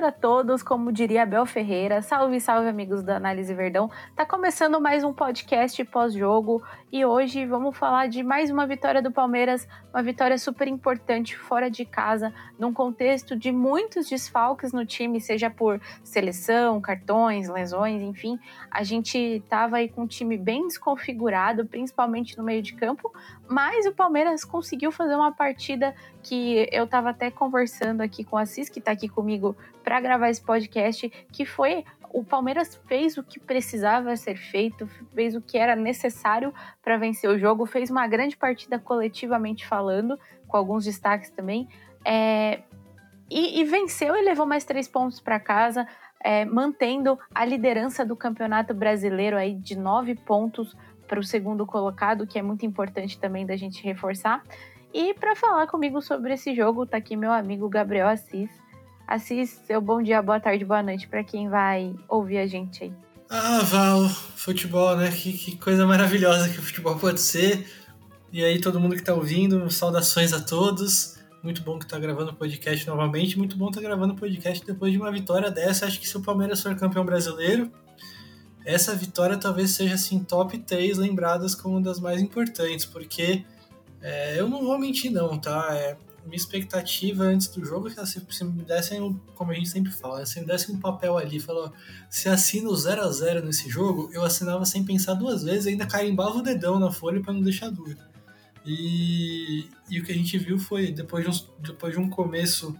a todos, como diria Abel Ferreira. Salve, salve, amigos da Análise Verdão. Tá começando mais um podcast pós-jogo e hoje vamos falar de mais uma vitória do Palmeiras, uma vitória super importante fora de casa, num contexto de muitos desfalques no time, seja por seleção, cartões, lesões, enfim. A gente tava aí com um time bem desconfigurado, principalmente no meio de campo, mas o Palmeiras conseguiu fazer uma partida que eu tava até conversando aqui com a Cis, que tá aqui comigo para gravar esse podcast, que foi o Palmeiras fez o que precisava ser feito, fez o que era necessário para vencer o jogo, fez uma grande partida coletivamente falando, com alguns destaques também, é, e, e, venceu e levou mais três pontos para casa, é, mantendo a liderança do campeonato brasileiro aí de nove pontos para o segundo colocado, que é muito importante também da gente reforçar. E para falar comigo sobre esse jogo, tá aqui meu amigo Gabriel Assis. Assis, seu bom dia, boa tarde, boa noite para quem vai ouvir a gente aí. Ah, Val, futebol, né? Que, que, coisa maravilhosa que o futebol pode ser. E aí, todo mundo que tá ouvindo, saudações a todos. Muito bom que tá gravando o podcast novamente. Muito bom tá gravando o podcast depois de uma vitória dessa. Acho que se o Palmeiras for campeão brasileiro, essa vitória talvez seja assim top 3 lembradas como uma das mais importantes, porque é, eu não vou mentir não, tá? É, minha expectativa antes do jogo é que se, se me dessem, como a gente sempre fala, se me dessem um papel ali, falou, se assina o 0 a 0 nesse jogo, eu assinava sem pensar duas vezes, ainda carimbava o dedão na folha para não deixar dúvida. E, e o que a gente viu foi, depois de, um, depois de um começo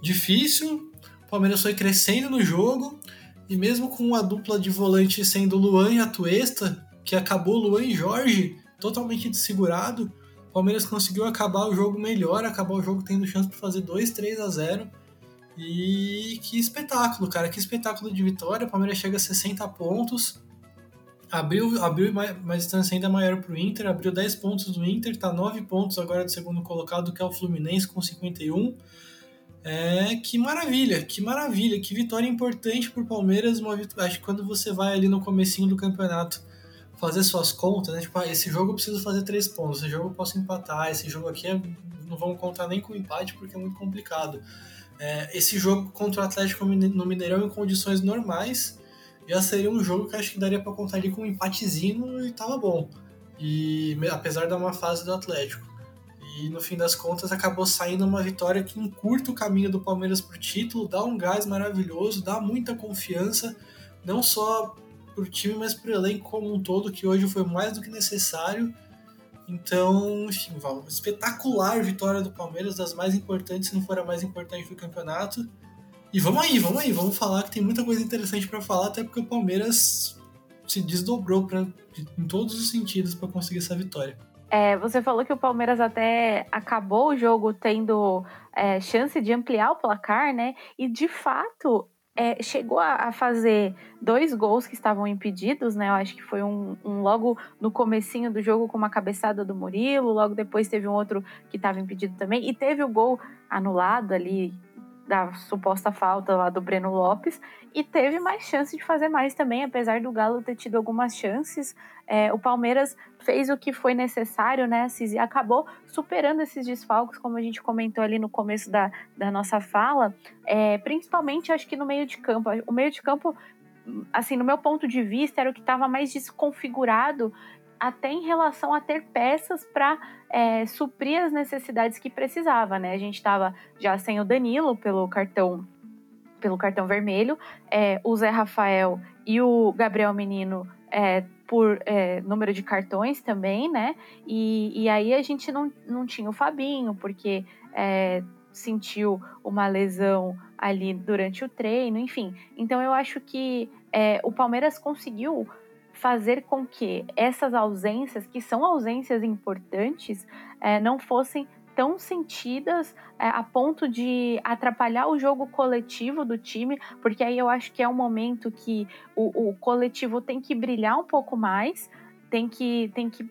difícil, o Palmeiras foi crescendo no jogo, e mesmo com a dupla de volante sendo Luan e Atuesta, que acabou Luan e Jorge totalmente desfigurado, o Palmeiras conseguiu acabar o jogo melhor, acabar o jogo tendo chance para fazer 2, 3 a 0. E que espetáculo, cara, que espetáculo de vitória. O Palmeiras chega a 60 pontos. Abriu, abriu uma distância ainda maior para o Inter, abriu 10 pontos do Inter, tá 9 pontos agora do segundo colocado, que é o Fluminense, com 51. É, que maravilha, que maravilha, que vitória importante para o Palmeiras. Uma vitória, acho que quando você vai ali no comecinho do campeonato fazer suas contas, né? Tipo, ah, esse jogo eu preciso fazer três pontos, esse jogo eu posso empatar, esse jogo aqui é, não vamos contar nem com empate porque é muito complicado. É, esse jogo contra o Atlético no Mineirão em condições normais já seria um jogo que acho que daria para contar ali com um empatezinho e tava bom. E apesar da uma fase do Atlético. E no fim das contas acabou saindo uma vitória que encurta o caminho do Palmeiras pro título, dá um gás maravilhoso, dá muita confiança, não só para o time, mas para o elenco como um todo, que hoje foi mais do que necessário. Então, enfim, Val, espetacular vitória do Palmeiras, das mais importantes, se não for a mais importante do campeonato. E vamos aí, vamos aí, vamos falar que tem muita coisa interessante para falar, até porque o Palmeiras se desdobrou pra, em todos os sentidos para conseguir essa vitória. É, você falou que o Palmeiras até acabou o jogo tendo é, chance de ampliar o placar, né? E de fato é, chegou a, a, fazer dois gols que estavam impedidos, né? Eu acho que foi um, um, logo no comecinho do jogo com uma cabeçada do Murilo, logo depois teve um outro que estava impedido também, e teve o gol anulado ali da suposta falta lá do Breno Lopes e teve mais chance de fazer mais também, apesar do Galo ter tido algumas chances. É, o Palmeiras fez o que foi necessário, né, Cis, acabou superando esses desfalques, como a gente comentou ali no começo da, da nossa fala, é, principalmente acho que no meio de campo. O meio de campo assim, no meu ponto de vista, era o que estava mais desconfigurado até em relação a ter peças para é, suprir as necessidades que precisava, né? A gente estava já sem o Danilo pelo cartão pelo cartão vermelho, é, o Zé Rafael e o Gabriel Menino é, por é, número de cartões também, né? E, e aí a gente não, não tinha o Fabinho, porque é, sentiu uma lesão ali durante o treino, enfim. Então eu acho que é, o Palmeiras conseguiu fazer com que essas ausências, que são ausências importantes, é, não fossem tão sentidas é, a ponto de atrapalhar o jogo coletivo do time, porque aí eu acho que é um momento que o, o coletivo tem que brilhar um pouco mais, tem que, tem que,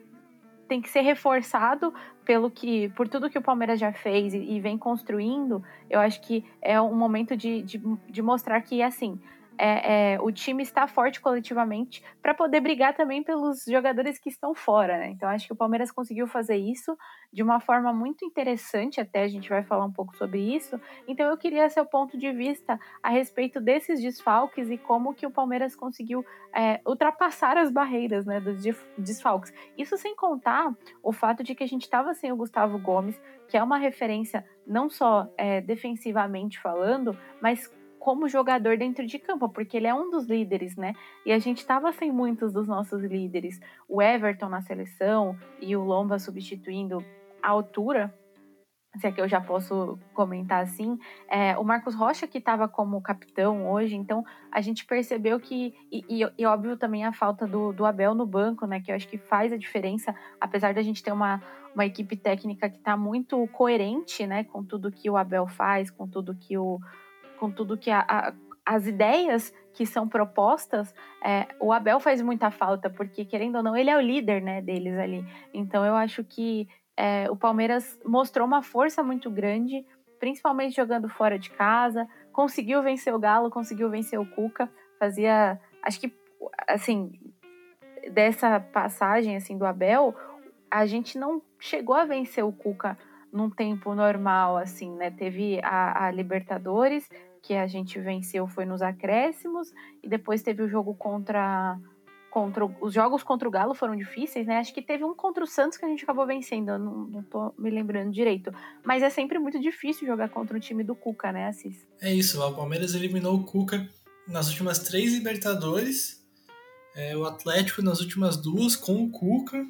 tem que ser reforçado pelo que, por tudo que o Palmeiras já fez e, e vem construindo. Eu acho que é um momento de, de, de mostrar que assim é, é, o time está forte coletivamente para poder brigar também pelos jogadores que estão fora, né? Então acho que o Palmeiras conseguiu fazer isso de uma forma muito interessante, até a gente vai falar um pouco sobre isso. Então eu queria seu ponto de vista a respeito desses desfalques e como que o Palmeiras conseguiu é, ultrapassar as barreiras né, dos desfalques. Isso sem contar o fato de que a gente estava sem o Gustavo Gomes, que é uma referência não só é, defensivamente falando, mas como jogador dentro de campo, porque ele é um dos líderes, né? E a gente estava sem muitos dos nossos líderes. O Everton na seleção e o Lomba substituindo a altura, se é que eu já posso comentar assim, é, o Marcos Rocha que estava como capitão hoje, então a gente percebeu que, e, e, e, óbvio também a falta do, do Abel no banco, né, que eu acho que faz a diferença, apesar da gente ter uma, uma equipe técnica que está muito coerente, né, com tudo que o Abel faz, com tudo que o, com tudo que a, a as ideias que são propostas, é, o Abel faz muita falta, porque querendo ou não, ele é o líder né, deles ali. Então eu acho que é, o Palmeiras mostrou uma força muito grande, principalmente jogando fora de casa, conseguiu vencer o Galo, conseguiu vencer o Cuca, fazia, acho que, assim, dessa passagem, assim, do Abel, a gente não chegou a vencer o Cuca num tempo normal, assim, né? Teve a, a Libertadores, que a gente venceu foi nos acréscimos, e depois teve o jogo contra contra os jogos contra o Galo foram difíceis, né? Acho que teve um contra o Santos que a gente acabou vencendo, eu não, não tô me lembrando direito. Mas é sempre muito difícil jogar contra o time do Cuca, né, Assis? É isso, o Palmeiras eliminou o Cuca nas últimas três Libertadores, é, o Atlético nas últimas duas com o Cuca,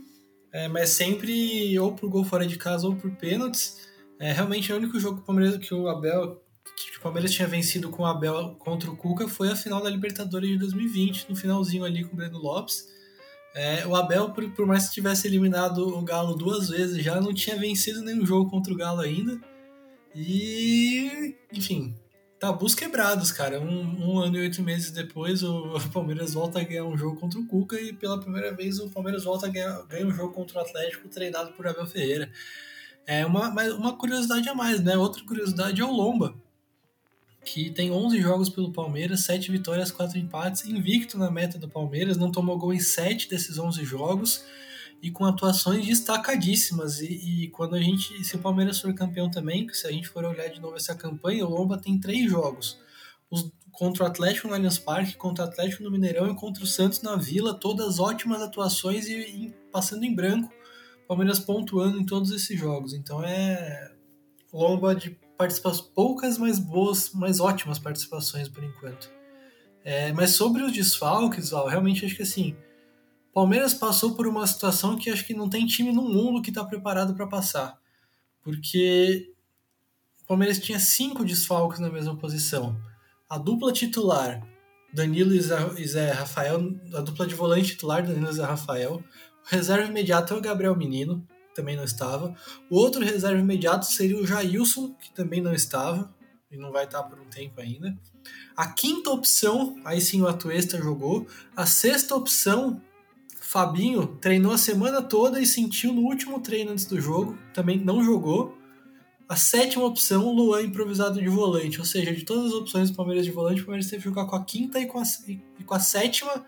é, mas sempre ou por gol fora de casa ou por pênaltis. É, realmente é o único jogo que o, Palmeiras, que o Abel que o Palmeiras tinha vencido com o Abel contra o Cuca foi a final da Libertadores de 2020, no finalzinho ali com o Breno Lopes. É, o Abel, por, por, mais que tivesse eliminado o Galo duas vezes, já não tinha vencido nenhum jogo contra o Galo ainda. E, enfim, tabus quebrados, cara. Um, um ano e oito meses depois, o Palmeiras volta a ganhar um jogo contra o Cuca e pela primeira vez o Palmeiras volta a ganhar, um jogo contra o Atlético treinado por Abel Ferreira. É uma, uma curiosidade a mais, né? Outra curiosidade é o Lomba que tem 11 jogos pelo Palmeiras, 7 vitórias, 4 empates, invicto na meta do Palmeiras, não tomou gol em 7 desses 11 jogos e com atuações destacadíssimas. E, e, quando a gente, se o Palmeiras for campeão também, se a gente for olhar de novo essa campanha, o Lomba tem três jogos. Os, contra o Atlético no Allianz Parque, contra o Atlético no Mineirão e contra o Santos na Vila, todas ótimas atuações e, e passando em branco, Palmeiras pontuando em todos esses jogos. Então é Lomba de participações, poucas, mas boas, mas ótimas participações por enquanto. É, mas sobre os desfalques, Val, realmente acho que assim, Palmeiras passou por uma situação que acho que não tem time no mundo que está preparado para passar. Porque o Palmeiras tinha cinco desfalques na mesma posição. A dupla titular, Danilo e Zé Rafael, a dupla de volante titular, Danilo e Zé Rafael. O reserva imediato é o Gabriel Menino também não estava. O outro reserva imediato seria o Jailson, que também não estava, e não vai estar por um tempo ainda. A quinta opção, aí sim o Atuesta jogou. A sexta opção, Fabinho treinou a semana toda e sentiu no último treino antes do jogo, também não jogou. A sétima opção, Luan improvisado de volante, ou seja, de todas as opções do Palmeiras de volante, o Palmeiras teve que jogar com a quinta e com a, e com a sétima,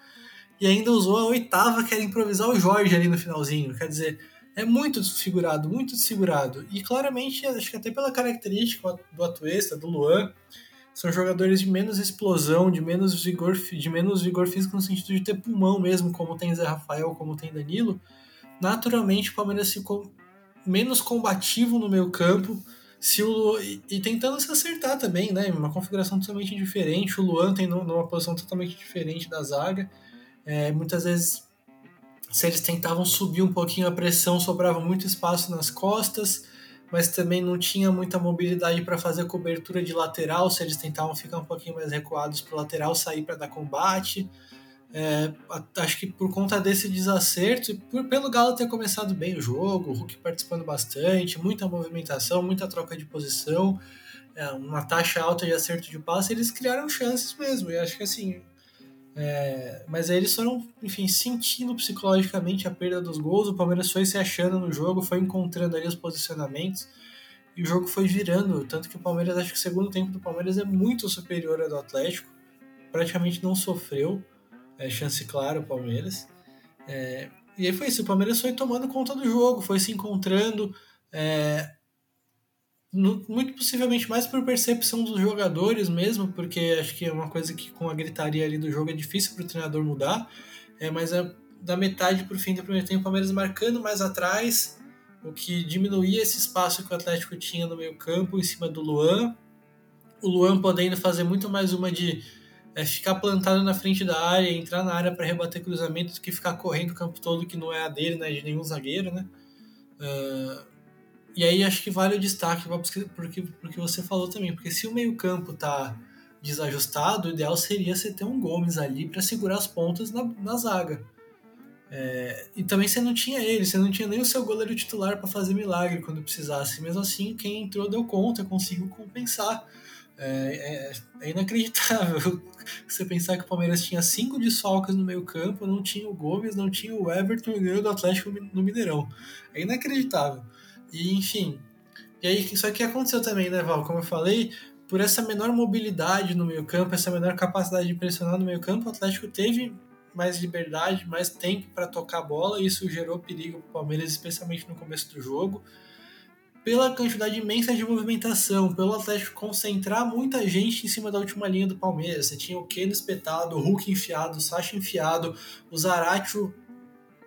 e ainda usou a oitava, que era improvisar o Jorge ali no finalzinho. Quer dizer, é muito desfigurado, muito desfigurado. E claramente, acho que até pela característica do Atuesta, do Luan, são jogadores de menos explosão, de menos vigor, de menos vigor físico no sentido de ter pulmão mesmo, como tem Zé Rafael, como tem Danilo. Naturalmente, o Palmeiras ficou menos combativo no meio campo. Se o, e, e, tentando se acertar também, né? Uma configuração totalmente diferente. O Luan tem numa posição totalmente diferente da zaga. É, muitas vezes se eles tentavam subir um pouquinho a pressão, sobrava muito espaço nas costas, mas também não tinha muita mobilidade para fazer cobertura de lateral. Se eles tentavam ficar um pouquinho mais recuados para o lateral, sair para dar combate. É, acho que por conta desse desacerto, por, pelo Galo ter começado bem o jogo, o Hulk participando bastante, muita movimentação, muita troca de posição, é, uma taxa alta de acerto de passe, eles criaram chances mesmo. E acho que assim, é, mas aí eles foram, enfim, sentindo psicologicamente a perda dos gols. O Palmeiras foi se achando no jogo, foi encontrando ali os posicionamentos e o jogo foi virando. Tanto que o Palmeiras, acho que o segundo tempo do Palmeiras é muito superior ao do Atlético. praticamente não sofreu é, chance clara o Palmeiras. É, e aí foi isso, o Palmeiras foi tomando conta do jogo, foi se encontrando, é, muito possivelmente mais por percepção dos jogadores mesmo, porque acho que é uma coisa que com a gritaria ali do jogo é difícil para o treinador mudar, é, mas é, da metade para o fim do primeiro tempo o Palmeiras marcando mais atrás, o que diminuía esse espaço que o Atlético tinha no meio campo em cima do Luan, o Luan podendo fazer muito mais uma de é ficar plantado na frente da área, entrar na área para rebater cruzamentos, que ficar correndo o campo todo, que não é a dele, né, de nenhum zagueiro, né? Uh, e aí acho que vale o destaque porque, porque você falou também, porque se o meio-campo tá desajustado, o ideal seria você ter um Gomes ali para segurar as pontas na, na zaga. É, e também você não tinha ele, você não tinha nem o seu goleiro titular para fazer milagre quando precisasse. Mesmo assim, quem entrou deu conta, conseguiu compensar. É, é, é, inacreditável você pensar que o Palmeiras tinha cinco desfalques no meio campo, não tinha o Gomes, não tinha o Everton e ganhou do Atlético no Mineirão. É inacreditável. E enfim. E aí, isso aqui aconteceu também, né, Val? Como eu falei, por essa menor mobilidade no meio campo, essa menor capacidade de pressionar no meio campo, o Atlético teve mais liberdade, mais tempo para tocar a bola, e isso gerou perigo para o Palmeiras, especialmente no começo do jogo pela quantidade imensa de movimentação, pelo Atlético concentrar muita gente em cima da última linha do Palmeiras. Você tinha o Keno espetado, o Hulk enfiado, o Sacha enfiado, o Zaratio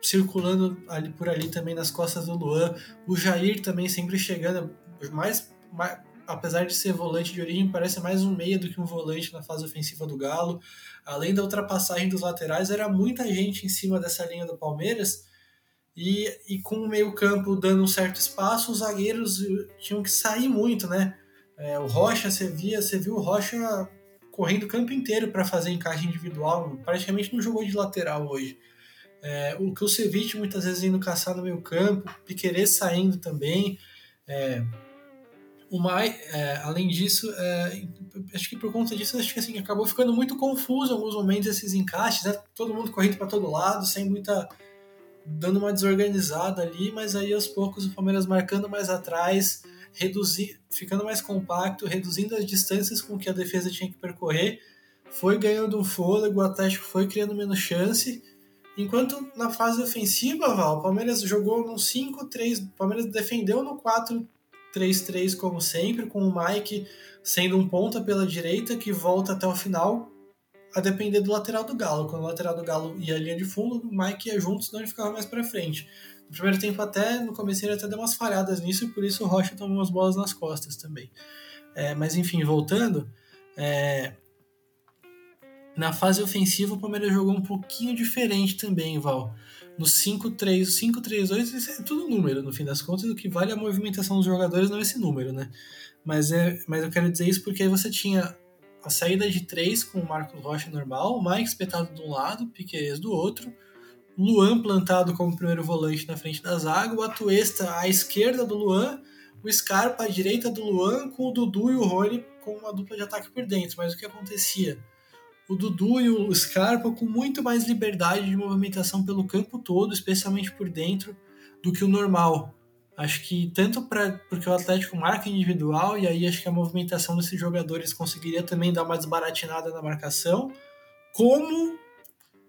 circulando ali por ali também nas costas do Luan, o Jair também sempre chegando, mais, mais apesar de ser volante de origem, parece mais um meia do que um volante na fase ofensiva do Galo. Além da ultrapassagem dos laterais, era muita gente em cima dessa linha do Palmeiras e, e com o meio-campo dando um certo espaço, os zagueiros tinham que sair muito, né? É, o Rocha, você via, você viu o Rocha correndo o campo inteiro para fazer encaixe individual, praticamente não jogou de lateral hoje. É, o Kusevich muitas vezes indo caçar no meio campo, Piquerez saindo também. É, o Mai, é, além disso, é, acho que por conta disso, acho que assim, acabou ficando muito confuso em alguns momentos esses encaixes, né? todo mundo correndo para todo lado, sem muita dando uma desorganizada ali, mas aí aos poucos o Palmeiras marcando mais atrás, reduzir, ficando mais compacto, reduzindo as distâncias com que a defesa tinha que percorrer, foi ganhando um fôlego, o Atlético foi criando menos chance. Enquanto na fase ofensiva, Val, o Palmeiras jogou no 5-3, o Palmeiras defendeu no 4-3-3 como sempre, com o Mike sendo um ponta pela direita que volta até o final, a depender do lateral do Galo. Quando o lateral do Galo ia à linha de fundo, o Mike ia junto, senão ele ficava mais para frente. No primeiro tempo, até no começo, ele até deu umas falhadas nisso, e por isso o Rocha tomou umas bolas nas costas também. É, mas enfim, voltando, é, na fase ofensiva, o Palmeiras jogou um pouquinho diferente também, Val. No 5-3, 5-3-2, isso é tudo número, no fim das contas, o que vale a movimentação dos jogadores não é esse número, né? Mas, é, mas eu quero dizer isso porque aí você tinha a saída de três com o Marcos Rocha normal, o Mike espetado de um lado, Piqueires do outro, Luan plantado como primeiro volante na frente da zaga, o Atuesta à esquerda do Luan, o Scarpa à direita do Luan, com o Dudu e o Rony com uma dupla de ataque por dentro. Mas o que acontecia? O Dudu e o Scarpa com muito mais liberdade de movimentação pelo campo todo, especialmente por dentro, do que o normal. Acho que tanto para porque o Atlético marca individual e aí acho que a movimentação desses jogadores conseguiria também dar uma desbaratinada na marcação, como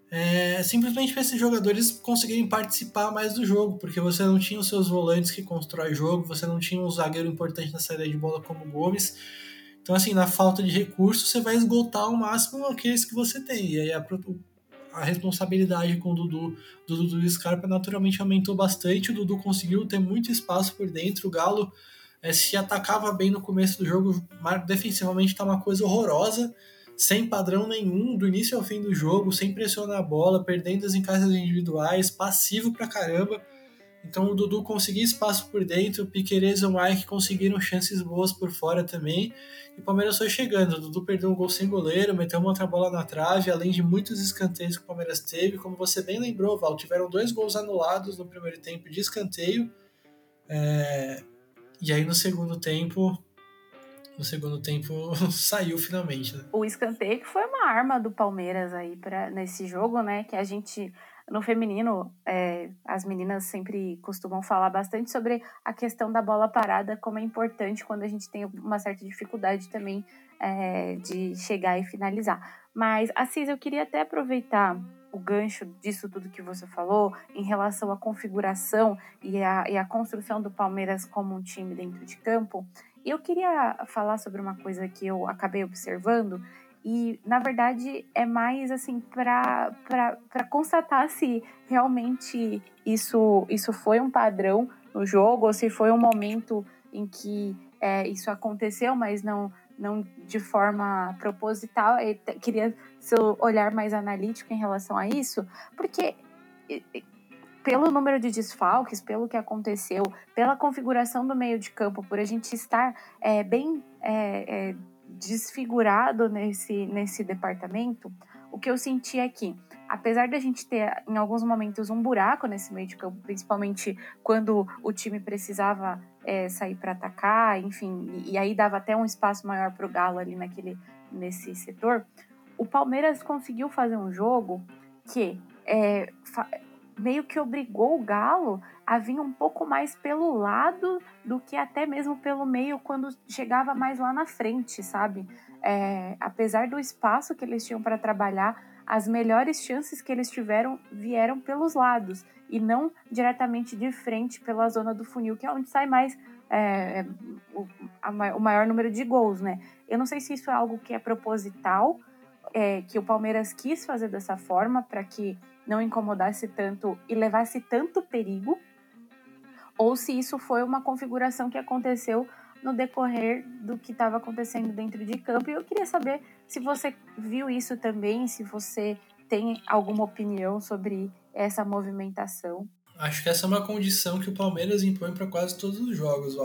é, simplesmente para esses jogadores conseguirem participar mais do jogo, porque você não tinha os seus volantes que constroem jogo, você não tinha um zagueiro importante na saída de bola como o Gomes. Então, assim, na falta de recursos, você vai esgotar ao máximo aqueles que você tem. E aí a, a responsabilidade com o Dudu, do Dudu Scarpa naturalmente aumentou bastante. O Dudu conseguiu ter muito espaço por dentro. O Galo é, se atacava bem no começo do jogo, defensivamente está uma coisa horrorosa, sem padrão nenhum, do início ao fim do jogo, sem pressionar a bola, perdendo as encaixes individuais, passivo pra caramba. Então o Dudu conseguiu espaço por dentro, o Piqueires e o Mike conseguiram chances boas por fora também. E o Palmeiras foi chegando. O Dudu perdeu um gol sem goleiro, meteu uma outra bola na trave, além de muitos escanteios que o Palmeiras teve. Como você bem lembrou, Val, tiveram dois gols anulados no primeiro tempo de escanteio. É... E aí no segundo tempo. No segundo tempo saiu finalmente. Né? O escanteio que foi uma arma do Palmeiras aí para nesse jogo, né? Que a gente no feminino, é, as meninas sempre costumam falar bastante sobre a questão da bola parada, como é importante quando a gente tem uma certa dificuldade também é, de chegar e finalizar. Mas, Assis, eu queria até aproveitar o gancho disso tudo que você falou em relação à configuração e à, e à construção do Palmeiras como um time dentro de campo. Eu queria falar sobre uma coisa que eu acabei observando e, na verdade, é mais assim para constatar se realmente isso, isso foi um padrão no jogo ou se foi um momento em que é, isso aconteceu, mas não não de forma proposital. Eu queria seu olhar mais analítico em relação a isso, porque pelo número de desfalques, pelo que aconteceu, pela configuração do meio de campo, por a gente estar é, bem é, é, desfigurado nesse, nesse departamento, o que eu senti é que, apesar da gente ter em alguns momentos um buraco nesse meio de campo, principalmente quando o time precisava é, sair para atacar, enfim, e, e, aí dava até um espaço maior para o Galo ali naquele, nesse setor, o Palmeiras conseguiu fazer um jogo que é, meio que obrigou o Galo a vir um pouco mais pelo lado do que até mesmo pelo meio quando chegava mais lá na frente, sabe? É, apesar do espaço que eles tinham para trabalhar, as melhores chances que eles tiveram vieram pelos lados e não diretamente de frente pela zona do funil, que é onde sai mais é, o, a, o, maior número de gols, né? Eu não sei se isso é algo que é proposital, é, que o Palmeiras quis fazer dessa forma para que não incomodasse tanto e levasse tanto perigo, ou se isso foi uma configuração que aconteceu no decorrer do que estava acontecendo dentro de campo. E eu queria saber se você viu isso também, se você tem alguma opinião sobre essa movimentação. Acho que essa é uma condição que o Palmeiras impõe para quase todos os jogos.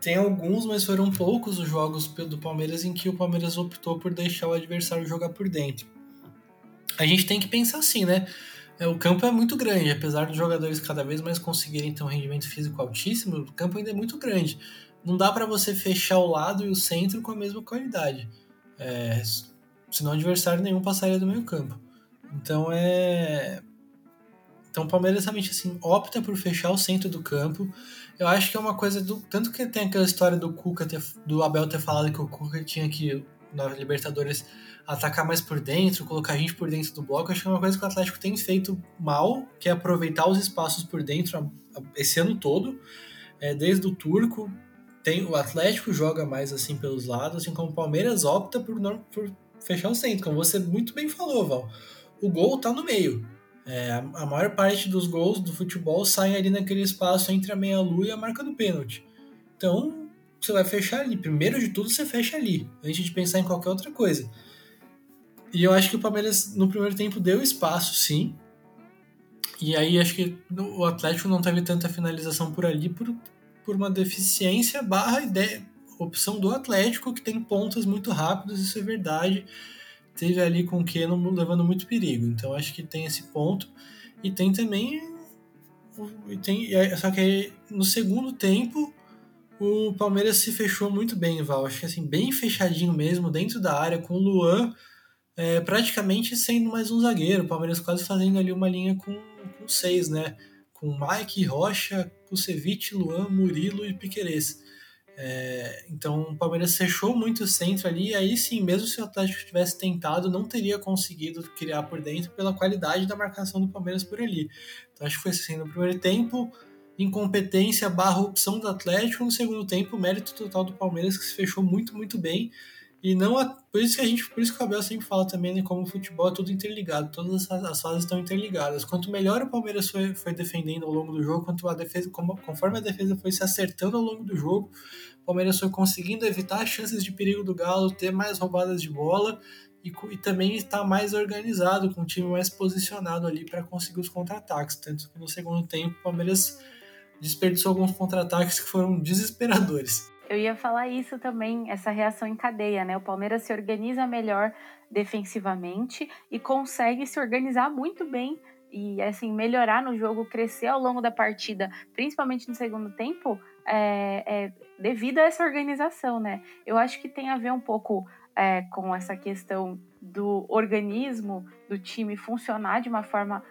Tem alguns, mas foram poucos os jogos do Palmeiras em que o Palmeiras optou por deixar o adversário jogar por dentro. A gente tem que pensar assim, né? É, o campo é muito grande, apesar dos jogadores cada vez mais conseguirem ter um rendimento físico altíssimo, o campo ainda é muito grande não dá para você fechar o lado e o centro com a mesma qualidade. É, senão adversário nenhum passaria do meio campo. Então é. Então o Palmeiras realmente assim, opta por fechar o centro do campo. Eu acho que é uma coisa do. Tanto que tem aquela história do Cuca ter, do Abel ter falado que o Cuca tinha que, na Libertadores, atacar mais por dentro, colocar gente por dentro do bloco. Acho que é uma coisa que o Atlético tem feito mal, que é aproveitar os espaços por dentro esse ano todo. É, desde o Turco, tem o Atlético joga mais assim pelos lados, assim como o Palmeiras opta por, não, por fechar o centro, como você muito bem falou, Val. O gol tá no meio. É, a, a, maior parte dos gols do futebol saem ali naquele espaço entre a meia-lua e a marca do pênalti. Então, você vai fechar ali. Primeiro de tudo, você fecha ali, antes de pensar em qualquer outra coisa. E eu acho que o Palmeiras, no primeiro tempo, deu espaço, sim. E aí, acho que o Atlético não teve tanta finalização por ali, por por uma deficiência barra ideia, opção do Atlético, que tem pontas muito rápidas, isso é verdade. Teve ali com o Keno levando muito perigo. Então acho que tem esse ponto. E tem também. E tem, só que aí, no segundo tempo o Palmeiras se fechou muito bem, Val. Acho que assim, bem fechadinho mesmo, dentro da área, com o Luan é, praticamente sendo mais um zagueiro. O Palmeiras quase fazendo ali uma linha com, com seis, né? Com Mike, Rocha, Kusevich, Luan, Murilo e Piquerez. É, então o Palmeiras fechou muito o centro ali, e aí sim, mesmo se o Atlético tivesse tentado, não teria conseguido criar por dentro pela qualidade da marcação do Palmeiras por ali. Então acho que foi assim, no primeiro tempo, incompetência barra opção do Atlético, no segundo tempo, mérito total do Palmeiras, que se fechou muito, muito bem. E não por isso que a gente, por isso que o Abel sempre fala também, né, como o futebol é tudo interligado, todas as, as fases estão interligadas. Quanto melhor o Palmeiras foi, foi defendendo ao longo do jogo, quanto a defesa, como, conforme a defesa foi se acertando ao longo do jogo, o Palmeiras foi conseguindo evitar as chances de perigo do Galo, ter mais roubadas de bola e, e também estar mais organizado, com o time mais posicionado ali para conseguir os contra-ataques. Tanto que no segundo tempo o Palmeiras desperdiçou alguns contra-ataques que foram desesperadores. Eu ia falar isso também, essa reação em cadeia, né? O Palmeiras se organiza melhor defensivamente e consegue se organizar muito bem e assim melhorar no jogo, crescer ao longo da partida, principalmente no segundo tempo, é, é, devido a essa organização, né? Eu acho que tem a ver um pouco é, com essa questão do organismo do time funcionar de uma forma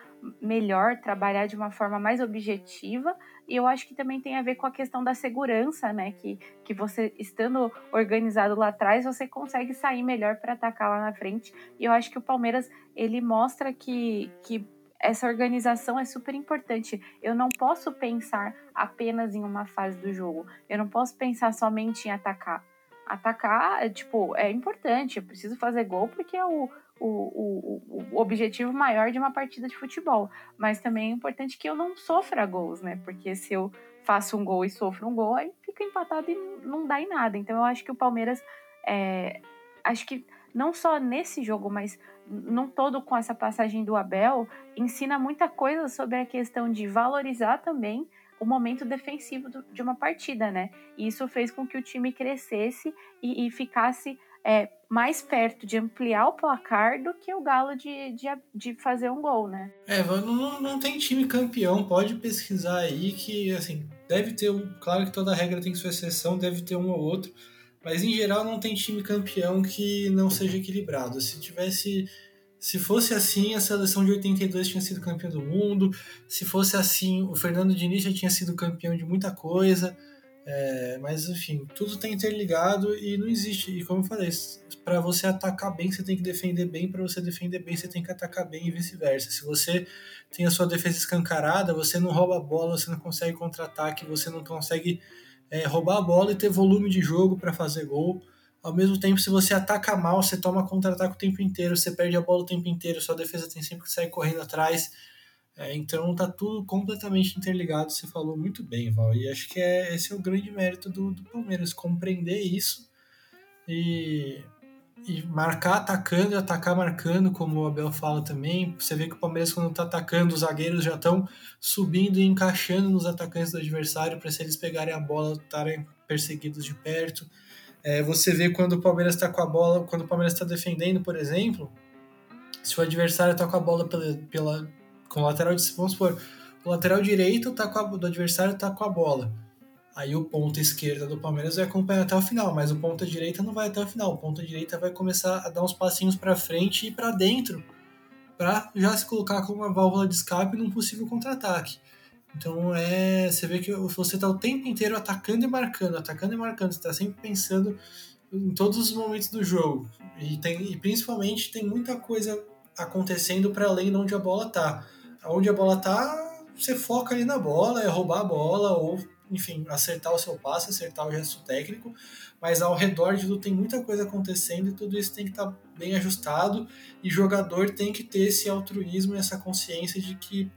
melhor, trabalhar de uma forma mais objetiva. E eu acho que também tem a ver com a questão da segurança, né? Que, que você, estando organizado lá atrás, você consegue sair melhor para atacar lá na frente. E eu acho que o Palmeiras, ele mostra que, que essa organização é super importante. Eu não posso pensar apenas em uma fase do jogo. Eu não posso pensar somente em atacar. Atacar, é, tipo, é importante. Eu preciso fazer gol porque é o, o, o, o objetivo maior de uma partida de futebol. Mas também é importante que eu não sofra gols, né? Porque se eu faço um gol e sofro um gol, aí fica empatado e não dá em nada. Então eu acho que o Palmeiras. É, acho que não só nesse jogo, mas não todo com essa passagem do Abel, ensina muita coisa sobre a questão de valorizar também o momento defensivo do, de uma partida, né? E isso fez com que o time crescesse e, e ficasse é, mais perto de ampliar o placar do que o Galo de, de, de fazer um gol, né? É, não, não tem time campeão, pode pesquisar aí que, assim, deve ter. Claro que toda regra tem sua exceção, deve ter um ou outro mas em geral não tem time campeão que não seja equilibrado. Se tivesse. Se fosse assim, a seleção de 82 tinha sido campeão do mundo. Se fosse assim, o Fernando Diniz já tinha sido campeão de muita coisa. É, mas enfim, tudo está interligado e não existe. E como eu falei, para você atacar bem, você tem que defender bem. Para você defender bem, você tem que atacar bem e vice-versa. Se você tem a sua defesa escancarada, você não rouba a bola, você não consegue contra-ataque, você não consegue é, roubar a bola e ter volume de jogo para fazer gol. Ao mesmo tempo, se você ataca mal, você toma contra-ataque o tempo inteiro, você perde a bola o tempo inteiro, sua defesa tem sempre que sair correndo atrás. É, então tá tudo completamente interligado, você falou muito bem, Val. E acho que é, esse é o grande mérito do, do Palmeiras, compreender isso e e marcar atacando e atacar marcando, como o Abel fala também. Você vê que o Palmeiras, quando está atacando, os zagueiros já estão subindo e encaixando nos atacantes do adversário para se eles pegarem a bola, estarem perseguidos de perto. É, você vê quando o Palmeiras está com a bola, quando o Palmeiras está defendendo, por exemplo, se o adversário está com a bola pela, pela, com o lateral, vamos supor, o lateral direito tá com a, do adversário está com a bola Aí o ponta esquerda do Palmeiras vai acompanhar até o final, mas o ponta direita não vai até o final. O ponta direita vai começar a dar uns passinhos para frente e para dentro, para já se colocar como uma válvula de escape num possível contra-ataque. Então é, você vê que você está o tempo inteiro atacando e marcando, atacando e marcando, você está sempre pensando em todos os momentos do jogo. E, tem, e principalmente tem muita coisa acontecendo para além de onde a bola tá. Onde a bola tá, você foca ali na bola, é roubar a bola ou enfim, acertar o seu passe, acertar o gesto técnico, mas ao redor de tudo tem muita coisa acontecendo e tudo isso tem que estar tá bem ajustado. E jogador tem que ter esse altruísmo e essa consciência de que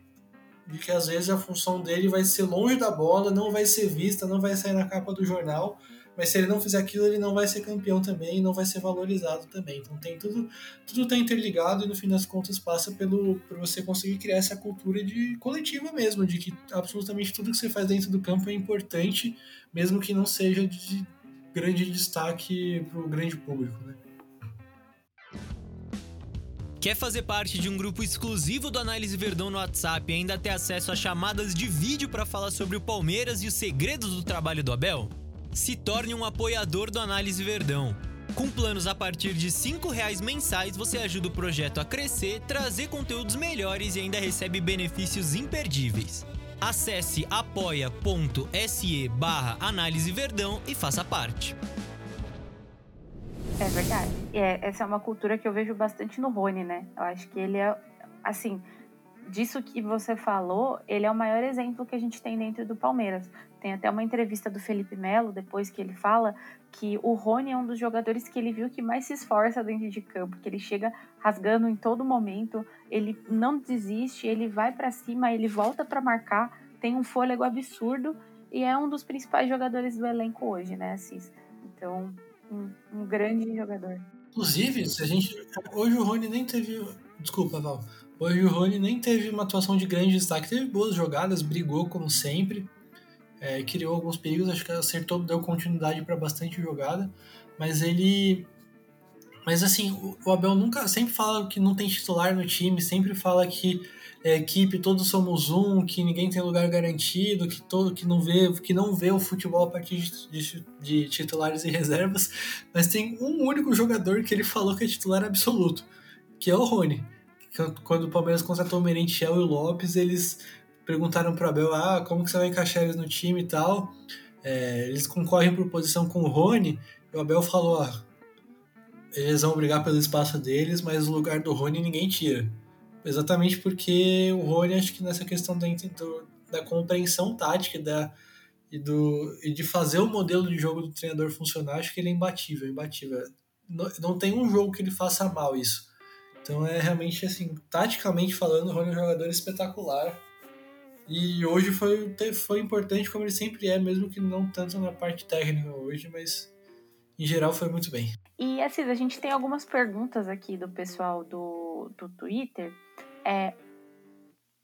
de que às vezes a função dele vai ser longe da bola, não vai ser vista, não vai sair na capa do jornal, mas se ele não fizer aquilo, ele não vai ser campeão também e não vai ser valorizado também. Então tem tudo, tudo está interligado e no fim das contas passa pelo por você conseguir criar essa cultura de coletiva mesmo, de que absolutamente tudo que você faz dentro do campo é importante, mesmo que não seja de grande destaque para o grande público, né? Quer fazer parte de um grupo exclusivo do Análise Verdão no WhatsApp e ainda ter acesso a chamadas de vídeo para falar sobre o Palmeiras e os segredos do trabalho do Abel? Se torne um apoiador do Análise Verdão. Com planos a partir de R$ reais mensais, você ajuda o projeto a crescer, trazer conteúdos melhores e ainda recebe benefícios imperdíveis. Acesse apoia.se barra Análise Verdão e faça parte. É verdade. É, essa é uma cultura que eu vejo bastante no Rony, né? Eu acho que ele é, assim, disso que você falou, ele é o maior exemplo que a gente tem dentro do Palmeiras. Tem até uma entrevista do Felipe Melo, depois que ele fala que o Rony é um dos jogadores que ele viu que mais se esforça dentro de campo, que ele chega rasgando em todo momento, ele não desiste, ele vai para cima, ele volta para marcar, tem um fôlego absurdo e é um dos principais jogadores do elenco hoje, né, Assis? Então, um, um grande jogador. Inclusive, se a gente. Hoje o Rony nem teve. Desculpa, Val. Hoje o Rony nem teve uma atuação de grande destaque, teve boas jogadas, brigou como sempre, é, criou alguns perigos, acho que acertou, deu continuidade para bastante jogada, mas ele. Mas assim, o Abel nunca sempre fala que não tem titular no time, sempre fala que é, equipe todos somos um, que ninguém tem lugar garantido, que todo que não vê que não vê o futebol a partir de, de, titulares e reservas, mas tem um único jogador que ele falou que é titular absoluto, que é o Rony quando o Palmeiras contratou o Merentiel e o Lopes, eles perguntaram para Abel, ah, como que você vai encaixar eles no time e tal. É, eles concorrem por posição com o Rony, e o Abel falou, ah, eles vão brigar pelo espaço deles, mas o lugar do Rony ninguém tira. Exatamente porque o Rony, acho que nessa questão da, da compreensão tática da, e, do, e de fazer o modelo de jogo do treinador funcionar, acho que ele é imbatível, imbatível. Não, não tem um jogo que ele faça mal isso. Então é realmente assim, taticamente falando, o Rony é um jogador espetacular. E hoje foi, foi importante como ele sempre é, mesmo que não tanto na parte técnica hoje, mas em geral foi muito bem. E assim, a gente tem algumas perguntas aqui do pessoal do, do Twitter. É,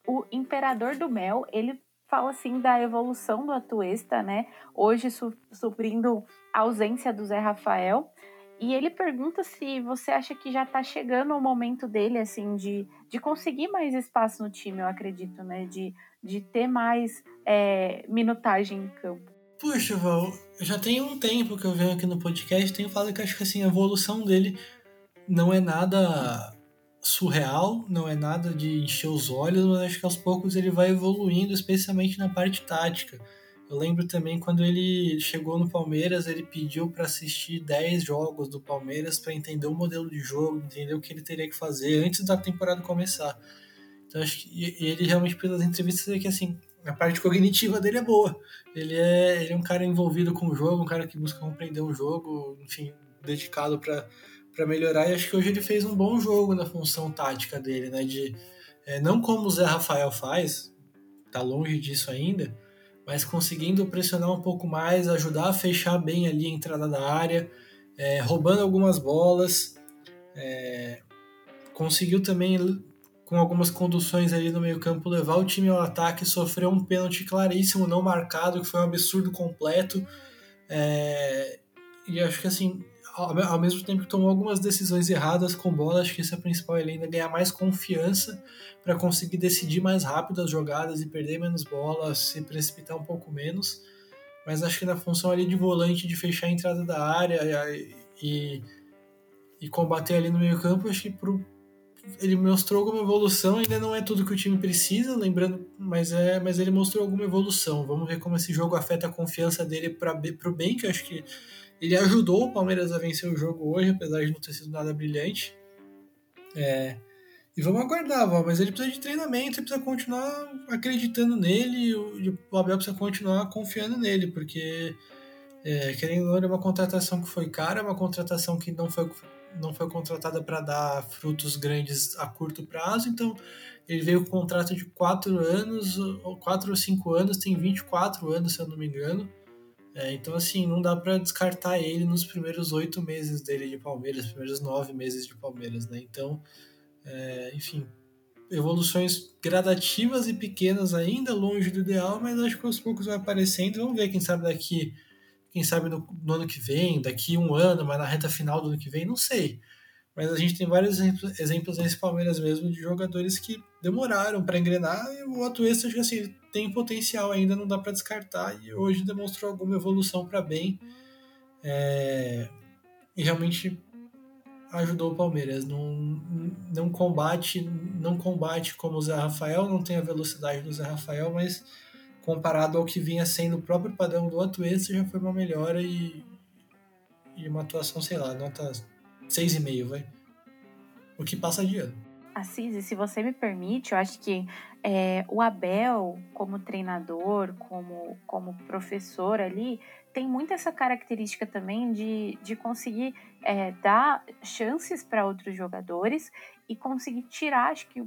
o Imperador do Mel, ele fala assim da evolução do Atuesta, né? Hoje su suprindo a ausência do Zé Rafael. E ele pergunta se você acha que já tá chegando o momento dele, assim, de, de conseguir mais espaço no time, eu acredito, né? De, de ter mais é, minutagem em campo. Puxa, Val, já tem um tempo que eu venho aqui no podcast, tenho falado que acho que assim, a evolução dele não é nada surreal, não é nada de encher os olhos, mas acho que aos poucos ele vai evoluindo, especialmente na parte tática. Eu lembro também quando ele chegou no Palmeiras, ele pediu para assistir 10 jogos do Palmeiras para entender o modelo de jogo, entender o que ele teria que fazer antes da temporada começar. Então acho que ele realmente pelas entrevistas é que assim, a parte cognitiva dele é boa. Ele é, ele é um cara envolvido com o jogo, um cara que busca compreender o jogo, enfim, dedicado para melhorar. E acho que hoje ele fez um bom jogo na função tática dele, né? De, é, não como o Zé Rafael faz, tá longe disso ainda, mas conseguindo pressionar um pouco mais, ajudar a fechar bem ali a entrada da área, é, roubando algumas bolas. É, conseguiu também com algumas conduções ali no meio-campo, levar o time ao ataque, sofreu um pênalti claríssimo, não marcado, que foi um absurdo completo. É, e acho que assim, ao, mesmo tempo que tomou algumas decisões erradas com bola, acho que esse é o principal, ele ainda ganhar mais confiança para conseguir decidir mais rápido as jogadas e perder menos bola, se precipitar um pouco menos. Mas acho que na função ali de volante, de fechar a entrada da área e, e combater ali no meio campo, acho que pro, ele mostrou alguma evolução, ainda não é tudo que o time precisa, lembrando, mas é, mas ele mostrou alguma evolução. Vamos ver como esse jogo afeta a confiança dele para o bem, que acho que ele ajudou o Palmeiras a vencer o jogo hoje, apesar de não ter sido nada brilhante. É, e vamos aguardar, Val, mas ele precisa de treinamento, ele precisa continuar acreditando nele, o, o Abel precisa continuar confiando nele, porque é, querendo ou não, é uma contratação que foi cara, uma contratação que não foi não foi contratada para dar frutos grandes a curto prazo, então ele veio com um contrato de 4 anos, ou 4 ou 5 anos, tem 24 anos, se eu não me engano. É, então, assim, não dá para descartar ele nos primeiros oito meses dele de Palmeiras, primeiros nove meses de Palmeiras, né? Então, é, enfim, evoluções gradativas e pequenas ainda, longe do ideal, mas acho que aos poucos vai aparecendo. Vamos ver, quem sabe daqui quem sabe no, no, ano que vem, daqui um ano, mas na reta final do ano que vem, não sei. Mas a gente tem vários exemplos, nesse Palmeiras mesmo de jogadores que demoraram para engrenar e o Atuesta, acho que assim, tem potencial ainda, não dá para descartar e hoje demonstrou alguma evolução para bem é, e realmente ajudou o Palmeiras. Não, não combate, não combate como o Zé Rafael, não tem a velocidade do Zé Rafael, mas comparado ao que vinha sendo o próprio padrão do Atuesta, já foi uma melhora e, e uma atuação, sei lá, nota 6,5, vai. O que passa de ano. Assis, se você me permite, eu acho que é, o Abel, como treinador, como, como professor ali, tem muito essa característica também de, de conseguir é, dar chances para outros jogadores e conseguir tirar, acho que,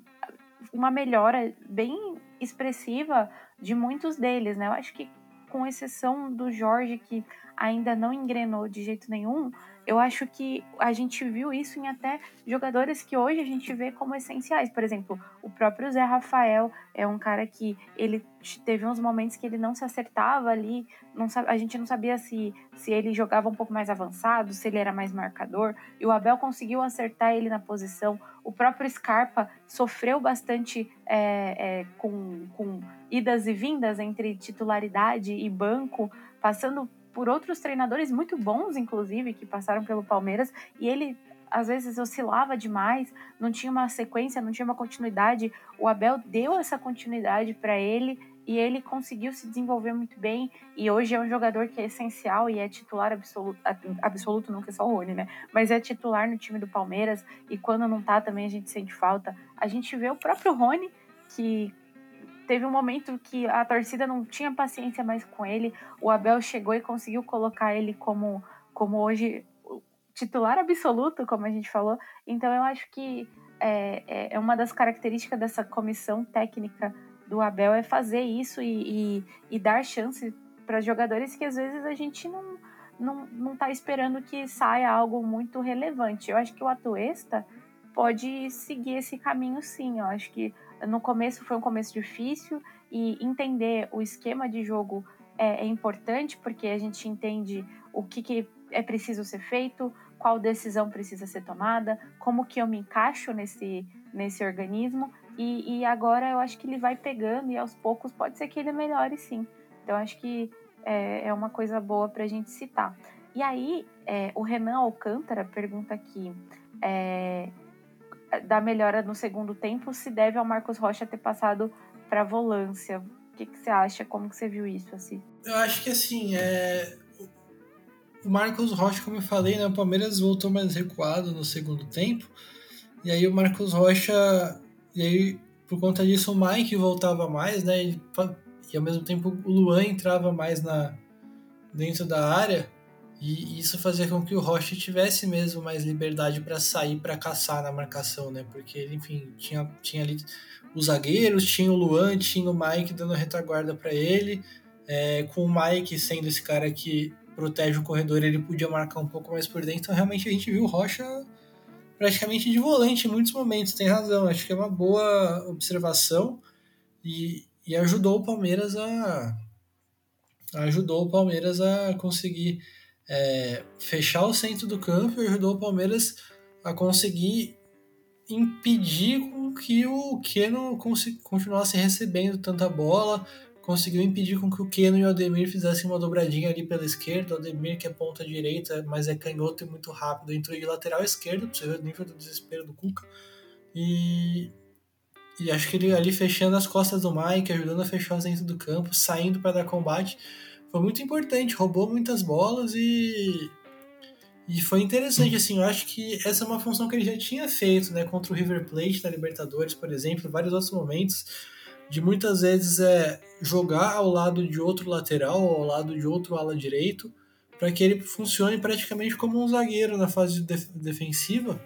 uma melhora bem expressiva de muitos deles, né? Eu acho que com exceção do Jorge que ainda não engrenou de jeito nenhum, eu acho que a gente viu isso em até jogadores que hoje a gente vê como essenciais. Por exemplo, o próprio Zé Rafael é um cara que ele teve uns momentos que ele não se acertava ali, não, a gente não sabia se, se ele jogava um pouco mais avançado, se ele era mais marcador, e o Abel conseguiu acertar ele na posição. O próprio Scarpa sofreu bastante é, é, com, com idas e vindas entre titularidade e banco, passando por outros treinadores muito bons, inclusive, que passaram pelo Palmeiras, e ele às vezes oscilava demais, não tinha uma sequência, não tinha uma continuidade. O Abel deu essa continuidade para ele e ele conseguiu se desenvolver muito bem. E hoje é um jogador que é essencial e é titular absoluto, absoluto que é só o Rony, né? Mas é titular no time do Palmeiras e quando não tá também a gente sente falta. A gente vê o próprio Rony que teve um momento que a torcida não tinha paciência mais com ele. O Abel chegou e conseguiu colocar ele como, como hoje titular absoluto, como a gente falou. Então eu acho que é, é, é uma das características dessa comissão técnica do Abel é fazer isso e, e, e dar chance para jogadores que às vezes a gente não, não, não tá esperando que saia algo muito relevante. Eu acho que o Atuesta pode seguir esse caminho sim. Eu acho que no começo foi um começo difícil e entender o esquema de jogo é, é importante porque a gente entende o que, que é preciso ser feito, qual decisão precisa ser tomada, como que eu me encaixo nesse, nesse organismo. E, e agora eu acho que ele vai pegando e aos poucos pode ser que ele melhore sim. Então acho que é, é uma coisa boa para a gente citar. E aí, é, o Renan Alcântara pergunta aqui é, da melhora no segundo tempo se deve ao Marcos Rocha ter passado para volância. O que, que, você acha? Como que você viu isso? Assim? Eu acho que assim, é, o Marcos Rocha, como eu falei, né, o Palmeiras voltou mais recuado no segundo tempo. E aí o Marcos Rocha, e aí por conta disso o Mike voltava mais, né? E, e ao mesmo tempo o Luan entrava mais na dentro da área. E isso fazia com que o Rocha tivesse mesmo mais liberdade para sair para caçar na marcação, né? Porque ele, enfim, tinha, tinha ali os zagueiros, tinha o Luan, tinha o Mike dando retaguarda para ele, é, com o Mike sendo esse cara que protege o corredor, ele podia marcar um pouco mais por dentro. Então, realmente, a gente viu o Rocha praticamente de volante em muitos momentos. Tem razão, acho que é uma boa observação e, e ajudou o Palmeiras a ajudou o Palmeiras a conseguir é, fechar o centro do campo e ajudou o Palmeiras a conseguir impedir que o Keno continuasse recebendo tanta bola, conseguiu impedir com que o Keno e o Ademir fizessem uma dobradinha ali pela esquerda. O Ademir, que é ponta direita, mas é canhoto e muito rápido, entrou de lateral esquerdo, você ver o nível do desespero do Cuca. E, e acho que ele ali fechando as costas do Mike, ajudando a fechar o centro do campo, saindo para dar combate, foi muito importante. Roubou muitas bolas e. E foi interessante, assim, eu acho que essa é uma função que ele já tinha feito, né, contra o River Plate na Libertadores, por exemplo, em vários outros momentos de muitas vezes é jogar ao lado de outro lateral ou ao lado de outro ala direito para que ele funcione praticamente como um zagueiro na fase defensiva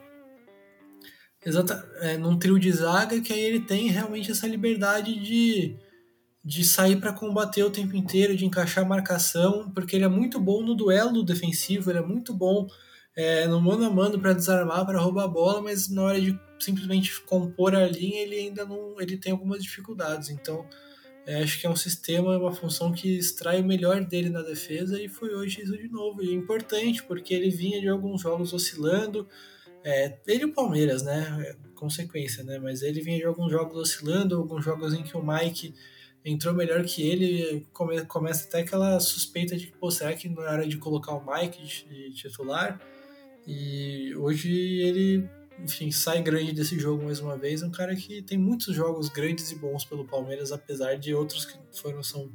exata é, num trio de zaga que aí ele tem realmente essa liberdade de, de sair para combater o tempo inteiro, de encaixar a marcação, porque ele é muito bom no duelo defensivo, ele é muito bom é, no mano a mano para desarmar, para roubar a bola, mas na hora de simplesmente compor a linha ele ainda não ele tem algumas dificuldades. Então é, acho que é um sistema, uma função que extrai o melhor dele na defesa e foi hoje isso de novo. E é importante porque ele vinha de alguns jogos oscilando. É, ele e o Palmeiras, né? É, consequência, né? Mas ele vinha de alguns jogos oscilando, alguns jogos em que o Mike entrou melhor que ele. Come, começa até aquela suspeita de que, pô, será que não era de colocar o Mike de, de titular? E hoje ele, enfim, sai grande desse jogo mais uma vez. Um cara que tem muitos jogos grandes e bons pelo Palmeiras, apesar de outros que foram são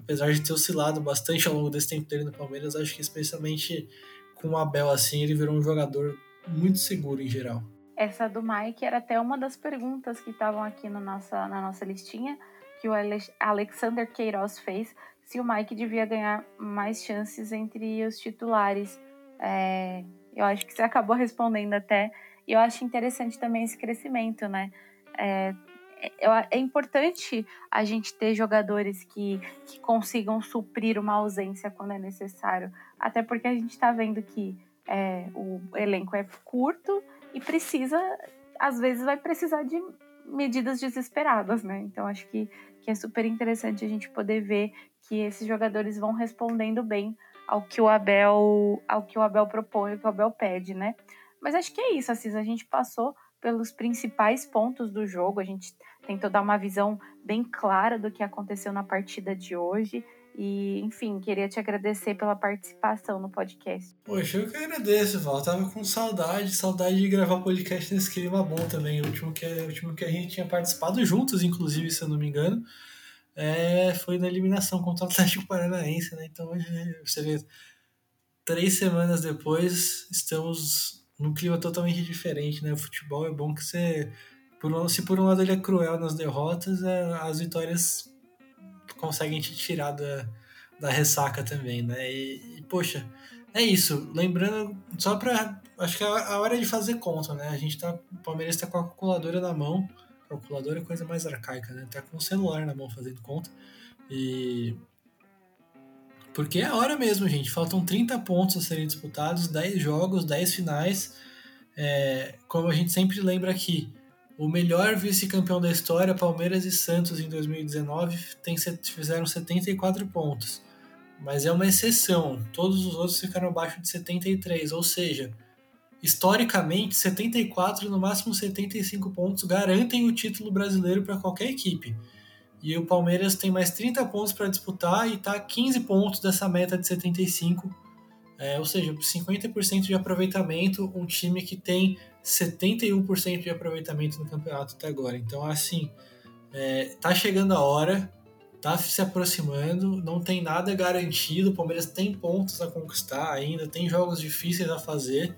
apesar de ter oscilado bastante ao longo desse tempo dele no Palmeiras, acho que especialmente com o Abel assim, ele virou um jogador muito seguro em geral. Essa do Mike era até uma das perguntas que estavam aqui no nossa, na nossa listinha, que o Alexander Queiroz fez, se o Mike devia ganhar mais chances entre os titulares. É, eu acho que você acabou respondendo até. E eu acho interessante também esse crescimento, né? É, é, importante a gente ter jogadores que, que consigam suprir uma ausência quando é necessário. Até porque a gente está vendo que é, o elenco é curto e precisa, às vezes, vai precisar de medidas desesperadas, né? Então acho que, é super interessante a gente poder ver que esses jogadores vão respondendo bem ao que o Abel, ao que o Abel propõe, ao que o Abel pede, né? Mas acho que é isso, Assis. A gente passou pelos principais pontos do jogo, a gente tentou dar uma visão bem clara do que aconteceu na partida de hoje. E, enfim, queria te agradecer pela participação no podcast. Poxa, eu que agradeço, Val. tava com saudade, saudade de gravar podcast nesse clima bom também. O último que, o último que a gente tinha participado juntos, inclusive, se eu não me engano, é, foi na eliminação contra o Atlético Paranaense, né? Então, você vê, três semanas depois, estamos num clima totalmente diferente, né? O futebol é bom que você. Por um, se por um lado ele é cruel nas derrotas, é, as vitórias conseguem te tirar da, da ressaca também, né? E, e, poxa, é isso. Lembrando, só pra. Acho que é a hora de fazer conta, né? A gente tá. O Palmeiras tá com a calculadora na mão. Calculadora é coisa mais arcaica, né? Tá com o celular na mão fazendo conta. E. Porque é a hora mesmo, gente. Faltam 30 pontos a serem disputados, 10 jogos, 10 finais. É, como a gente sempre lembra aqui, o melhor vice-campeão da história, Palmeiras e Santos, em 2019, tem, fizeram 74 pontos. Mas é uma exceção. Todos os outros ficaram abaixo de 73. Ou seja, historicamente, 74, no máximo 75 pontos, garantem o título brasileiro para qualquer equipe. E o Palmeiras tem mais 30 pontos para disputar e está 15 pontos dessa meta de 75. É, ou seja, 50% de aproveitamento, um time que tem 71% de aproveitamento no campeonato até agora. Então, assim, é, tá chegando a hora, tá se aproximando, não tem nada garantido. O Palmeiras tem pontos a conquistar ainda, tem jogos difíceis a fazer.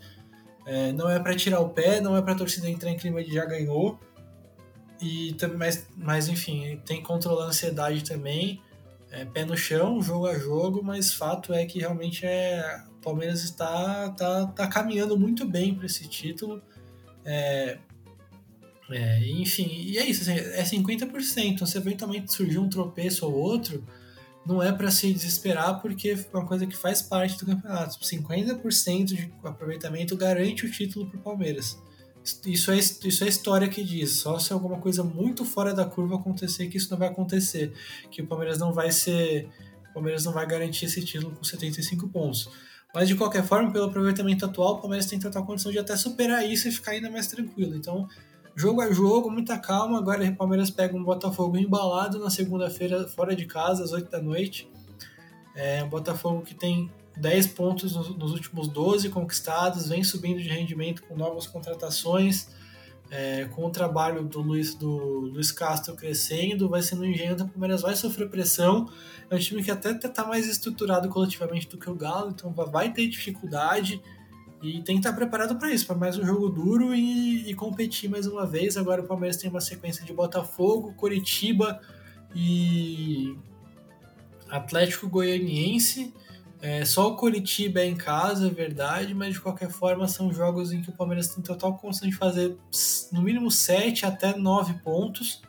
É, não é para tirar o pé, não é para a torcida entrar em clima de já ganhou. E, mas, mas enfim, tem que controlar a ansiedade também. É, pé no chão, jogo a jogo, mas fato é que realmente é, o Palmeiras está, tá, tá caminhando muito bem para esse título. É, é, enfim, e é isso, assim, é 50%. Então, se eventualmente surgir um tropeço ou outro, não é para se desesperar, porque é uma coisa que faz parte do campeonato. 50% de aproveitamento garante o título para o Palmeiras. Isso é, isso é história que diz. Só se alguma coisa muito fora da curva acontecer, que isso não vai acontecer. Que o Palmeiras não vai ser. O Palmeiras não vai garantir esse título com 75 pontos. Mas de qualquer forma, pelo aproveitamento atual, o Palmeiras tem total condição de até superar isso e ficar ainda mais tranquilo. Então, jogo a jogo, muita calma. Agora o Palmeiras pega um Botafogo embalado na segunda-feira, fora de casa, às 8 da noite. É um Botafogo que tem 10 pontos nos últimos 12 conquistados, vem subindo de rendimento com novas contratações é, com o trabalho do Luiz, do Luiz Castro crescendo, vai sendo engenho, o Palmeiras vai sofrer pressão. É um time que até está mais estruturado coletivamente do que o Galo, então vai ter dificuldade e tem que estar preparado para isso, para mais um jogo duro e, e, competir mais uma vez. Agora o Palmeiras tem uma sequência de Botafogo, Coritiba e Atlético Goianiense. É, só o Curitiba é em casa, é verdade, mas de qualquer forma são jogos em que o Palmeiras tem total condição de fazer no mínimo 7 até 9 pontos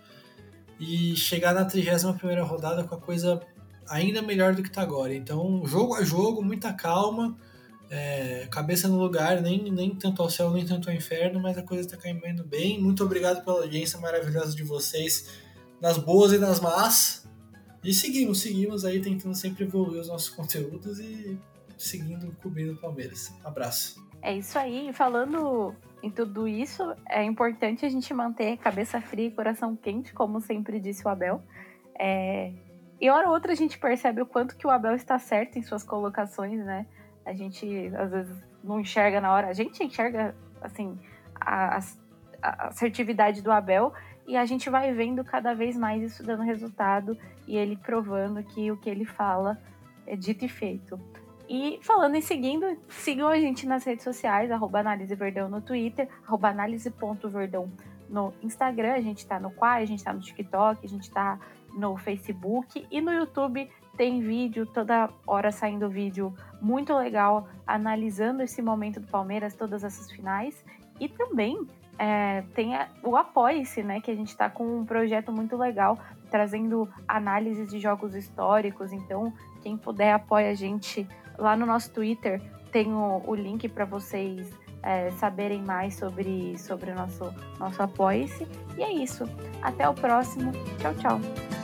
e chegar na 31 rodada com a coisa ainda melhor do que está agora. Então, jogo a jogo, muita calma, é, cabeça no lugar, nem, nem tanto ao céu, nem tanto ao inferno, mas a coisa está caminhando bem. Muito obrigado pela audiência maravilhosa de vocês, nas boas e nas más. E seguimos, seguimos aí tentando sempre evoluir os nossos conteúdos e seguindo cobrindo o Palmeiras. Abraço. É isso aí. Falando em tudo isso, é importante a gente manter cabeça fria e coração quente, como sempre disse o Abel. É... E hora ou outra a gente percebe o quanto que o Abel está certo em suas colocações, né? A gente às vezes não enxerga na hora. A gente enxerga, assim, a, a assertividade do Abel e a gente vai vendo cada vez mais isso dando resultado e ele provando que o que ele fala é dito e feito. E falando em seguindo, sigam a gente nas redes sociais, arroba Análise Verdão no Twitter, arroba análise.verdão no Instagram, a gente tá no Quai, a gente tá no TikTok, a gente tá no Facebook e no YouTube tem vídeo, toda hora saindo vídeo muito legal, analisando esse momento do Palmeiras, todas essas finais. E também é, tem o Apoie-se, né? Que a gente está com um projeto muito legal, trazendo análises de jogos históricos. Então, quem puder, apoia a gente lá no nosso Twitter. Tem o, o link para vocês é, saberem mais sobre, sobre o nosso, nosso Apoie-se. E é isso. Até o próximo. Tchau, tchau.